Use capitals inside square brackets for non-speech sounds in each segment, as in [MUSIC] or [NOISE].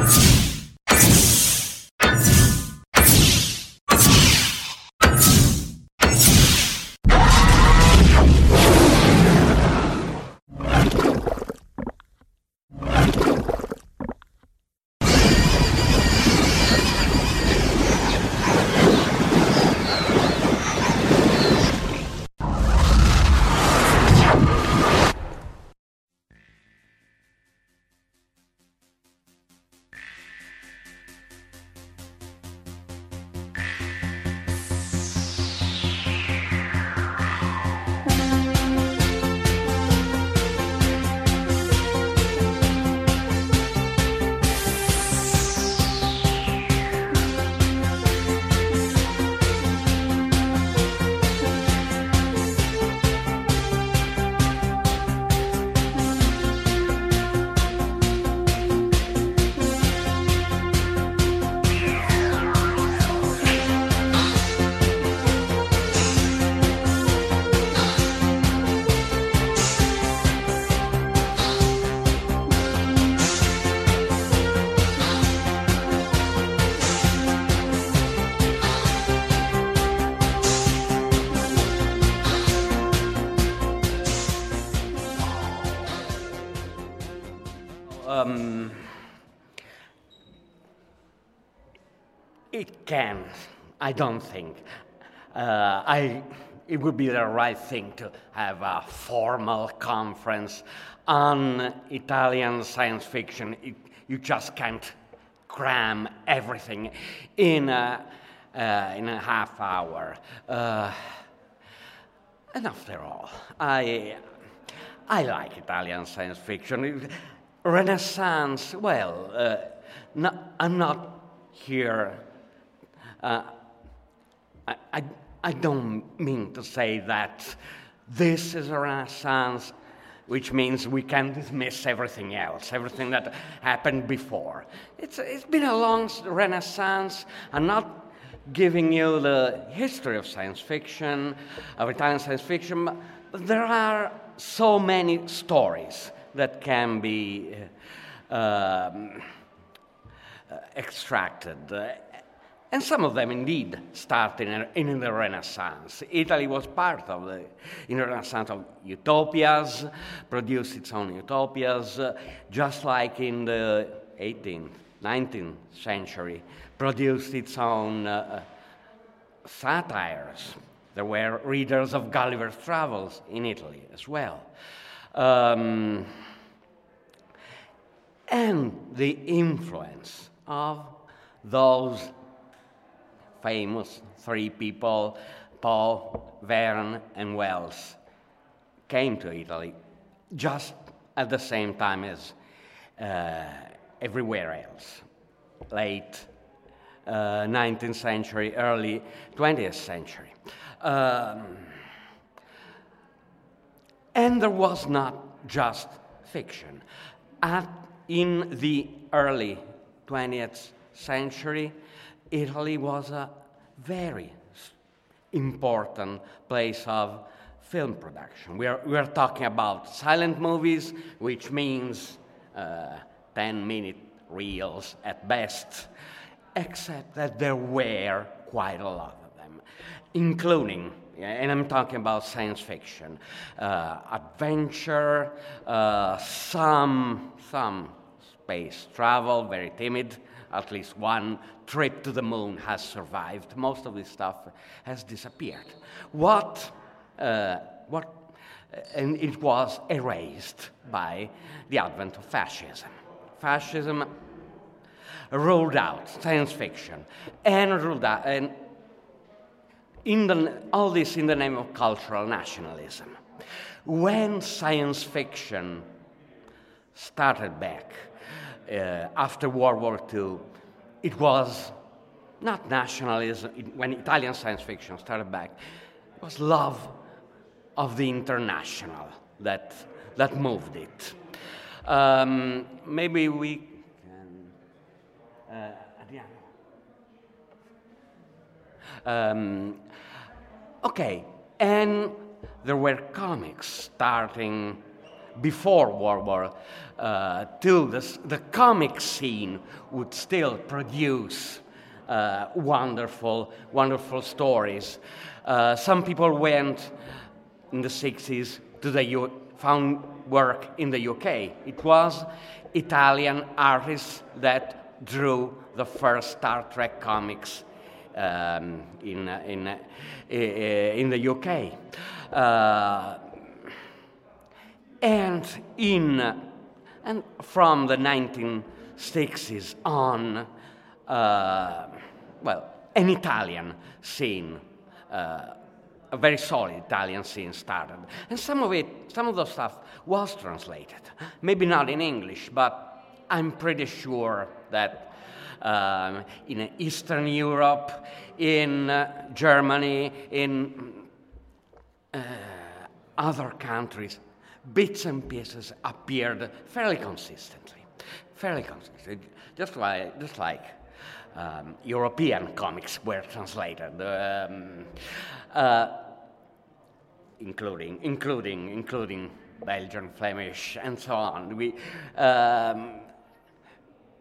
Let's go. Um, it can. I don't think. Uh, I, it would be the right thing to have a formal conference on Italian science fiction. It, you just can't cram everything in a, uh, in a half hour. Uh, and after all, I, I like Italian science fiction. Renaissance, well, uh, no, I'm not here. Uh, I, I, I don't mean to say that this is a Renaissance, which means we can dismiss everything else, everything that happened before. It's, it's been a long Renaissance. I'm not giving you the history of science fiction, of Italian science fiction, but there are so many stories that can be um, extracted. And some of them indeed started in, in, the Renaissance. Italy was part of the in Renaissance of utopias, produced its own utopias, uh, just like in the 18th, 19th century, produced its own uh, satires. There were readers of Gulliver's Travels in Italy as well. Um, and the influence of those famous three people, Poe, Verne, and Wells, came to Italy just at the same time as uh, everywhere else. Late uh, 19th century, early 20th century. Um, there was not just fiction. At, in the early 20th century, Italy was a very important place of film production. We are, we are talking about silent movies, which means uh, 10 minute reels at best, except that there were quite a lot of them, including, and I'm talking about science fiction, uh, adventure, uh, some, some space travel, very timid. At least one trip to the moon has survived. Most of this stuff has disappeared. What, uh, what, and it was erased by the advent of fascism. Fascism ruled out science fiction and ruled out, and in the, all this in the name of cultural nationalism. When science fiction started back uh, after World War II, it was not nationalism, it, when Italian science fiction started back, it was love of the international that, that moved it. Um, maybe we can. Uh, um, okay, and there were comics starting before World War uh, till The, the comic scene would still produce uh, wonderful, wonderful stories. Uh, some people went in the 60s to the U- found work in the UK. It was Italian artists that drew the first Star Trek comics um, in, in, uh, in the UK. Uh, and in and from the 1960s on, uh, well, an Italian scene uh, a very solid Italian scene started. And some of it, some of the stuff was translated. Maybe not in English, but I'm pretty sure that um, in Eastern Europe, in uh, Germany, in uh, other countries, bits and pieces appeared fairly consistently. Fairly consistently. Just like, just like um, European comics were translated. Um, uh, including, including, including Belgian, Flemish, and so on. We, um,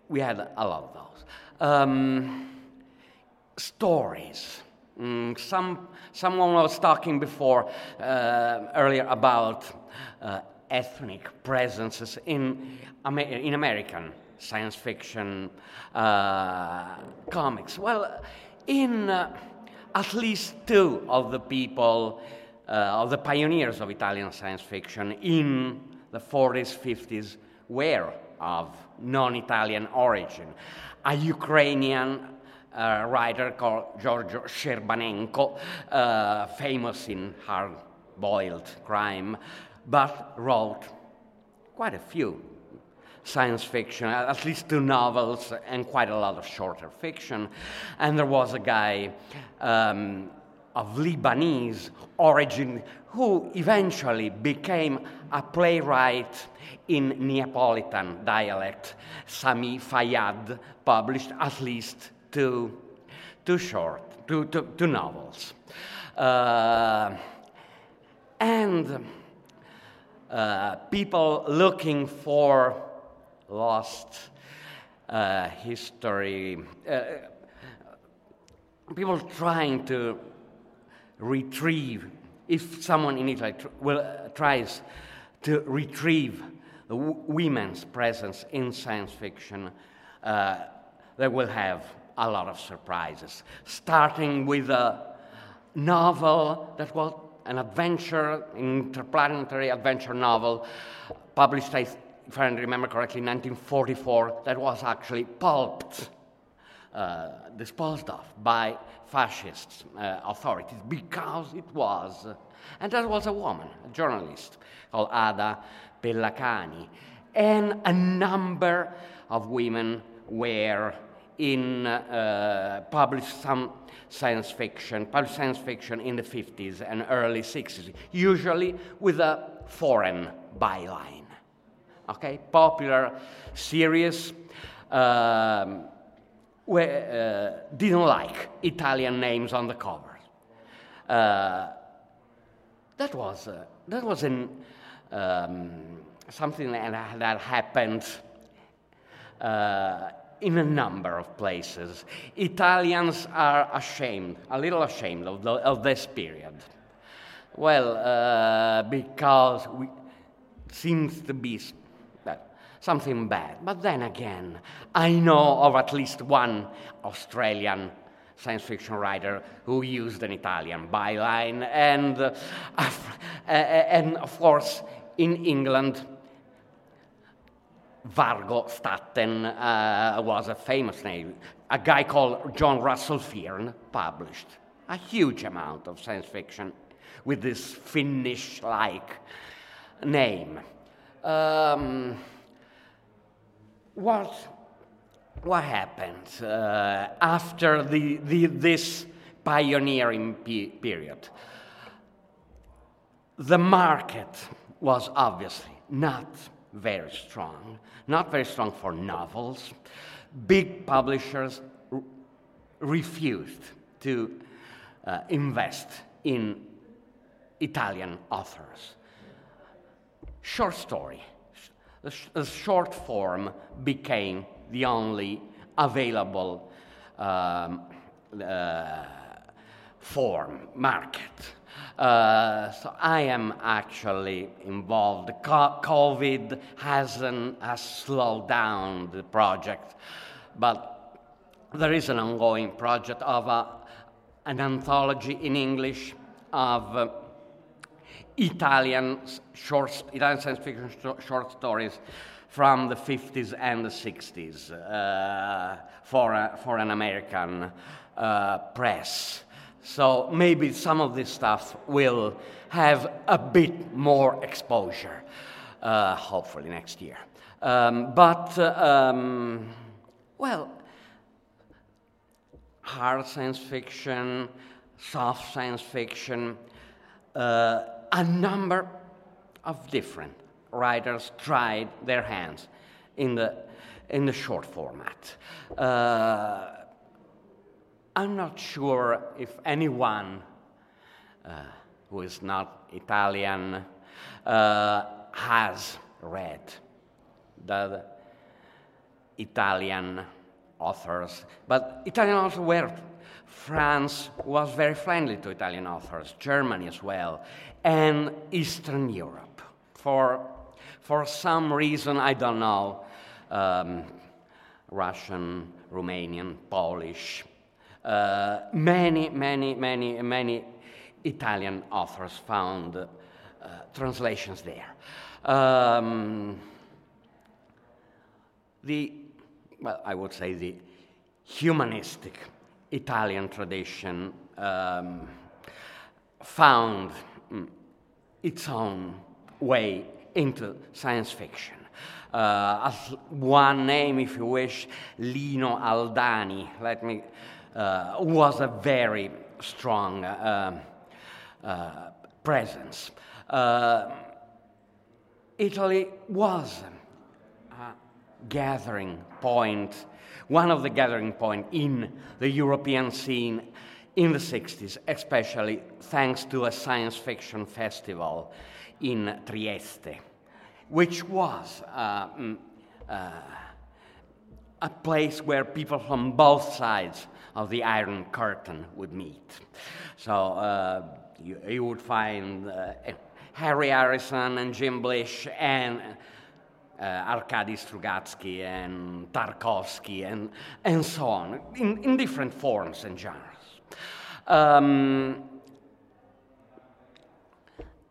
we had a lot of those. Um, stories. Mm, some, someone was talking before, uh, earlier, about uh, ethnic presences in, Amer- in American science fiction uh, comics. Well, in uh, at least two of the people, uh, of the pioneers of Italian science fiction in the 40s, 50s were of non Italian origin. A Ukrainian uh, writer called Giorgio Scerbanenco, uh, famous in hard boiled crime, but wrote quite a few science fiction, at least two novels, and quite a lot of shorter fiction. And there was a guy um, of Lebanese origin who eventually became a playwright in Neapolitan dialect. Samy Fayad published at least two, two short, two, two, two novels. Uh, and uh, people looking for lost uh, history, uh, people trying to retrieve, if someone in Italy tr- will, uh, tries to retrieve the w- women's presence in science fiction, uh, they will have a lot of surprises, starting with a novel that was an adventure, an interplanetary adventure novel, published, if I remember correctly, in 1944, that was actually pulped, uh, disposed of by fascist uh, authorities because it was, and there was a woman, a journalist called Ada Pellacani, and a number of women were in uh, published some science fiction, published science fiction in the 50s and early 60s, usually with a foreign byline okay, popular serious. um, were, uh, didn't like Italian names on the covers. Uh, that was, uh, that was an, um, something that, that happened uh, in a number of places. Italians are ashamed, a little ashamed of, the, of this period. Well, because we seems to be something bad. But then again, I know of at least one Australian science fiction writer who used an Italian byline, and, uh, and of course, in England, Vargo Statten uh, was a famous name. A guy called John Russell Fearn published a huge amount of science fiction with this Finnish like name. Um, what, what happened uh, after the, the, this pioneering pe- period? The market was obviously not very strong, not very strong for novels. Big publishers refused to uh, invest in Italian authors. Short story. The, short form became the only available um, uh, form, market. Uh, so I am actually involved. Co- COVID hasn't has slowed down the project, but there is an ongoing project of a, an anthology in English of uh, Italian short, Italian science fiction sh- short stories from the 50s and the 60s uh, for, a, for an American uh, press. So maybe some of this stuff will have a bit more exposure, uh, hopefully next year. Um, but, uh, um, well, hard science fiction, soft science fiction, uh, a number of different writers tried their hands in the, in the short format. Uh, I'm not sure if anyone uh, who is not Italian uh, has read the Italian authors, but Italian authors were. France was very friendly to Italian authors, Germany as well, and Eastern Europe. For, for some reason, I don't know, um, Russian, Romanian, Polish, uh, many, many, many, many Italian authors found uh, translations there. Um, the, well, I would say the humanistic Italian tradition um, found mm, its own way into science fiction. Uh, one name, if you wish, Lino Aldani. Let me uh, was a very strong uh, uh, presence. Italy was gathering point, one of the gathering point in the European scene in the 60s, especially thanks to a science fiction festival in Trieste, which was uh, uh, a place where people from both sides of the Iron Curtain would meet. So uh, you, you, would find uh, Harry Harrison and Jim Blish and uh, Arkady Strugatsky and Tarkovsky and, and so on, in, in different forms and genres. Um,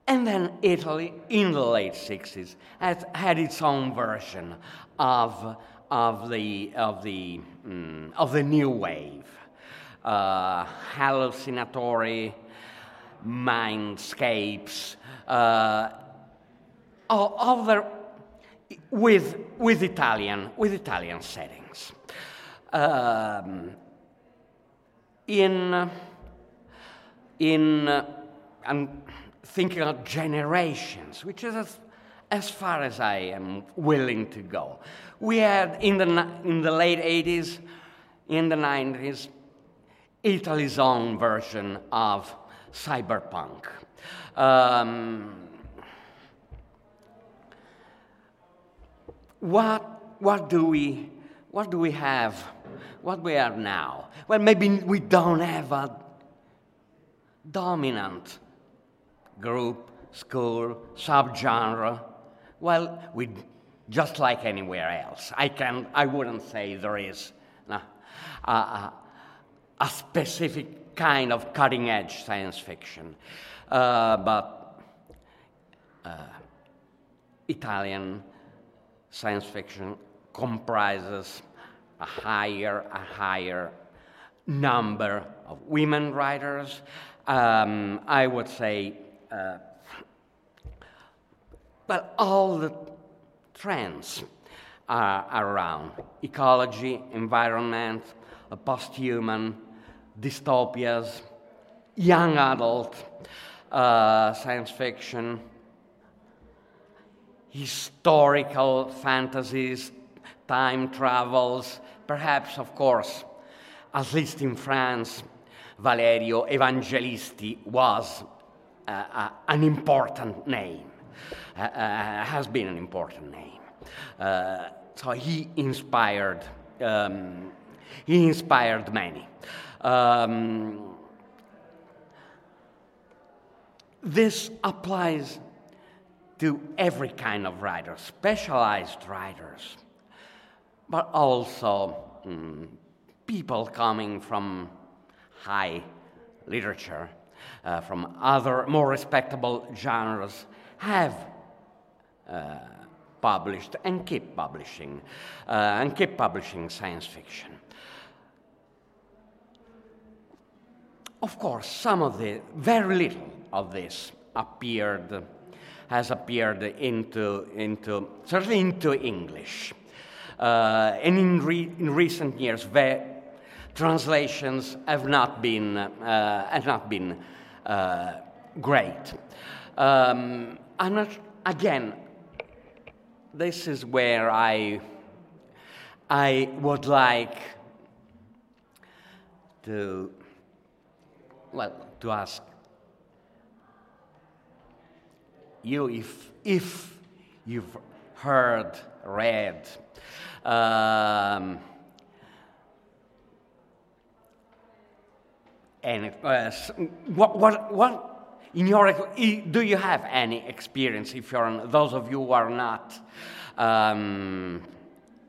and then Italy, in the late 60s, had, had its own version of, of, the, of, the, mm, of the new wave uh, hallucinatory mindscapes, uh, other with, with Italian with Italian settings. Um, in in uh, I'm thinking of generations, which is as, as far as I am willing to go. We had in the in the late 80s in the 90s, Italy's own version of cyberpunk. Um, what, what, do we, what do we have? What we are now? Well, maybe we don't have a dominant group, school, subgenre. Well, we just like anywhere else. I can I wouldn't say there is no, uh, a specific kind of cutting edge science fiction, uh, but uh, Italian science fiction comprises a higher a higher number of women writers. Um, I would say, uh, well, all the trends are around ecology, environment, post-human, dystopias, young adult, uh, science fiction, historical fantasies, time travels, perhaps, of course, at least in France, Valerio Evangelisti was uh, uh, an important name, uh, uh has been an important name. Uh, so he inspired, um, he inspired many. Um, this applies to every kind of writer, specialized writers, but also mm, people coming from high literature, uh, from other more respectable genres, have uh, published and keep publishing, uh, and keep publishing science fiction. Of course, some of the, very little of this appeared, has appeared into, into certainly into English. Uh, and in, re, in recent years, the translations have not been, uh, have not been uh, great. Um, I'm not, again, this is where I, I would like to well, to ask you if, if you've heard, read, um, and uh, what, what, what, in your, do you have any experience, if you're, those of you who are not um,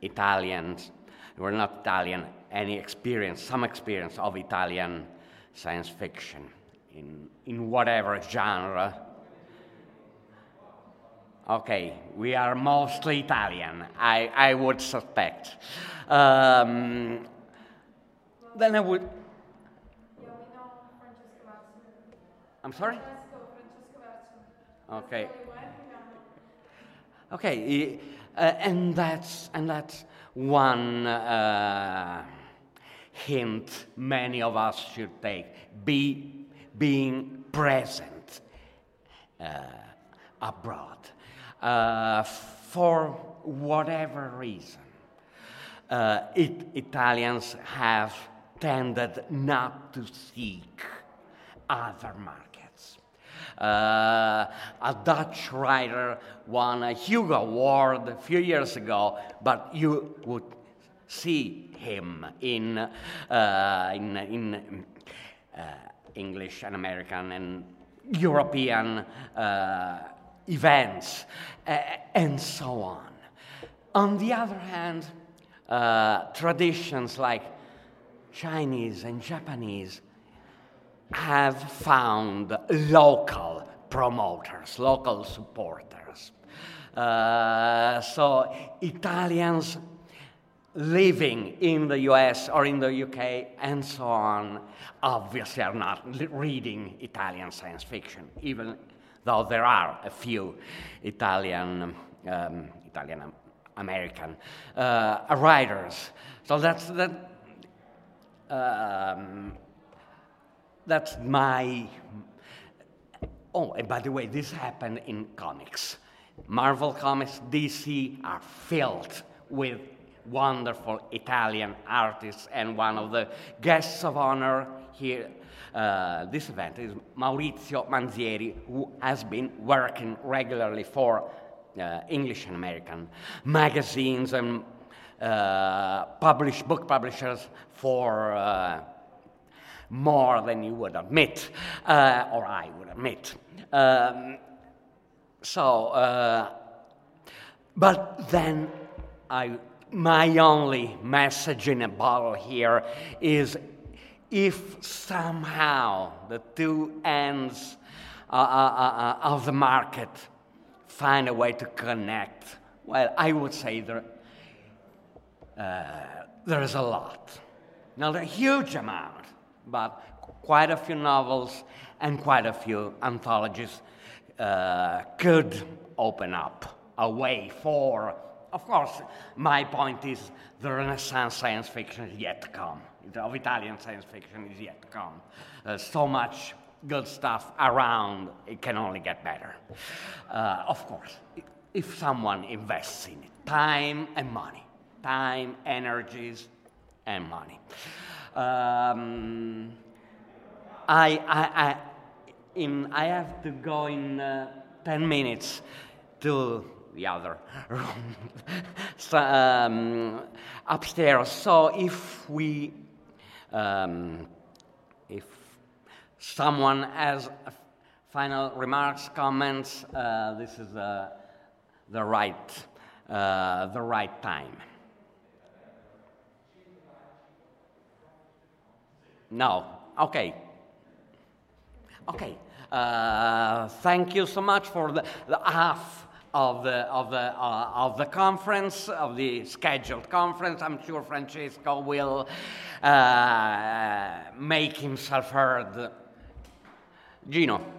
Italians, who are not Italian, any experience, some experience of Italian science fiction in, in whatever genre. Okay, we are mostly Italian, I, I would suspect. Um, then I would. I'm sorry? Okay. Okay, uh, and that's and that's one. Uh, hint many of us should take be being present uh, abroad uh, for whatever reason. Uh, it, Italians have tended not to seek other markets. Uh, a Dutch writer won a Hugo Award a few years ago, but you would see him in, uh, in, in uh, English and American and European uh, events, uh, and so on. On the other hand, uh, traditions like Chinese and Japanese have found local promoters, local supporters. Uh, so Italians living in the US or in the UK and so on obviously are not reading Italian science fiction, even though there are a few Italian, um, Italian American uh, writers. So that's that. Um, that's my. Oh, and by the way, this happened in comics. Marvel comics, DC are filled with wonderful Italian artists, and one of the guests of honor here. Uh, this event is Maurizio Manzieri, who has been working regularly for uh, English and American magazines and uh, publish book publishers for uh, more than you would admit, uh, or I would admit. Um, so, uh, but then I, my only message in a bottle here is if somehow the two ends uh, uh, uh, uh of the market find a way to connect, well, I would say there, uh, there is a lot. Not a huge amount, but quite a few novels and quite a few anthologies uh, could open up a way for. Of course, my point is the Renaissance science fiction is yet to come. Of Italian science fiction is yet to come. There's so much good stuff around, it can only get better. Uh, of course, if someone invests in it, time and money, time, energies, and money. Um, I, I, I, in, I have to go in uh, 10 minutes to the other room [LAUGHS] so, um, upstairs. So if we, um, if someone has final remarks, comments, uh, this is uh, the right, uh, the right time. No. Okay. Okay. Uh, thank you so much for the, the half of the, of, the, uh, of the conference, of the scheduled conference. I'm sure Francesco will uh, make himself heard. Gino.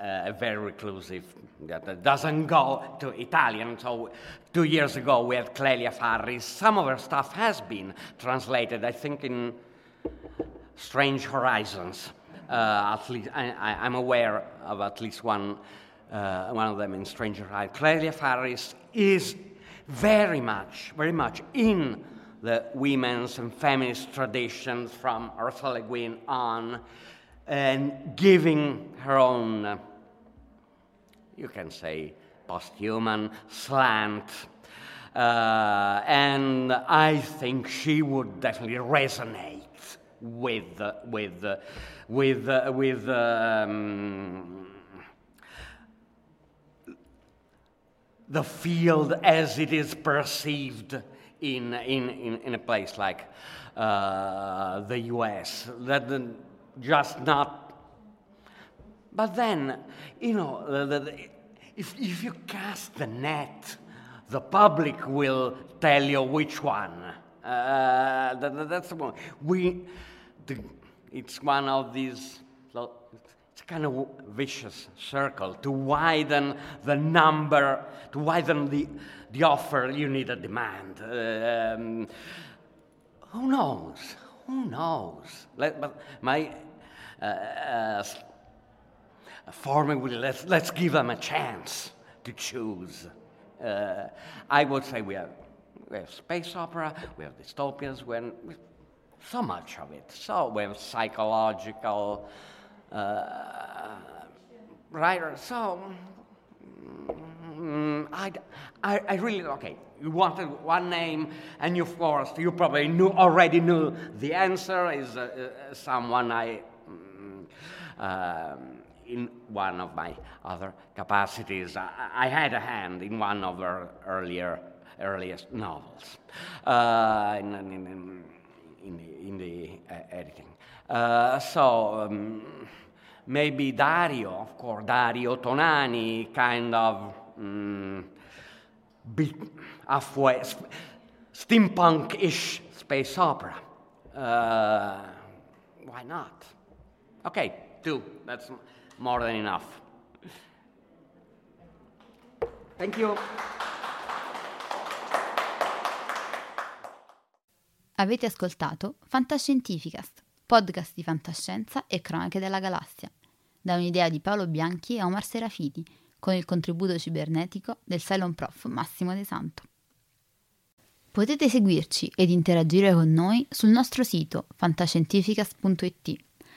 uh, very reclusive, that doesn't go to Italian. So two years ago we had Clelia Farris. Some of her stuff has been translated, I think, in strange horizons. Uh, at least I, am aware of at least one, uh, one of them in Strange Horizons. Clelia Farris is very much, very much in the women's and feminist traditions from Ursula Le Guin on, and giving her own, uh, you can say, posthuman slant. Uh, and I think she would definitely resonate with with with with um, the field as it is perceived in in in, in a place like uh, the U.S. That just not. But then, you know, the, the, if if you cast the net, the public will tell you which one. Uh, that, that's the one. We, the, it's one of these, it's kind of vicious circle. To widen the number, to widen the, the offer, you need a demand. Um, who knows? Who knows? Let, but my uh, uh, formula, let's, let's give them a chance to choose. Uh, I would say we have we have space opera, we have dystopias, we have so much of it. So we have psychological uh, writers. So mm, I, I, I, really, okay, you wanted one name, and you forced, you probably knew, already knew the answer is uh, uh, someone I. Mm, um, in one of my other capacities. I, I had a hand in one of her earlier, earliest novels uh, in, in, in, in, the, uh, editing. Uh, so um, maybe Dario, of course, Dario Tonani, kind of um, halfway, steampunk-ish space opera. Uh, why not? Okay, two. That's more than enough. Thank you. Avete ascoltato Fantascientificast, podcast di fantascienza e cronache della galassia, da un'idea di Paolo Bianchi e Omar Serafiti, con il contributo cibernetico del Cylon Prof Massimo De Santo. Potete seguirci ed interagire con noi sul nostro sito fantascientificast.it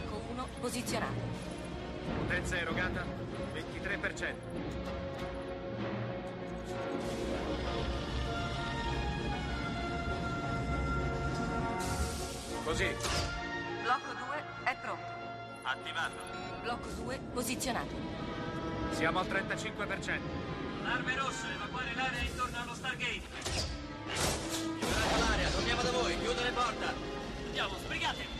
Blocco 1 posizionato. Potenza erogata 23%. Così. Blocco 2 è pronto. Attivato. Blocco 2 posizionato. Siamo al 35%. Arme rosse, evacuare l'area intorno allo Stargate. Liberate l'area, torniamo da voi, chiudere porta. Andiamo, sbrigate!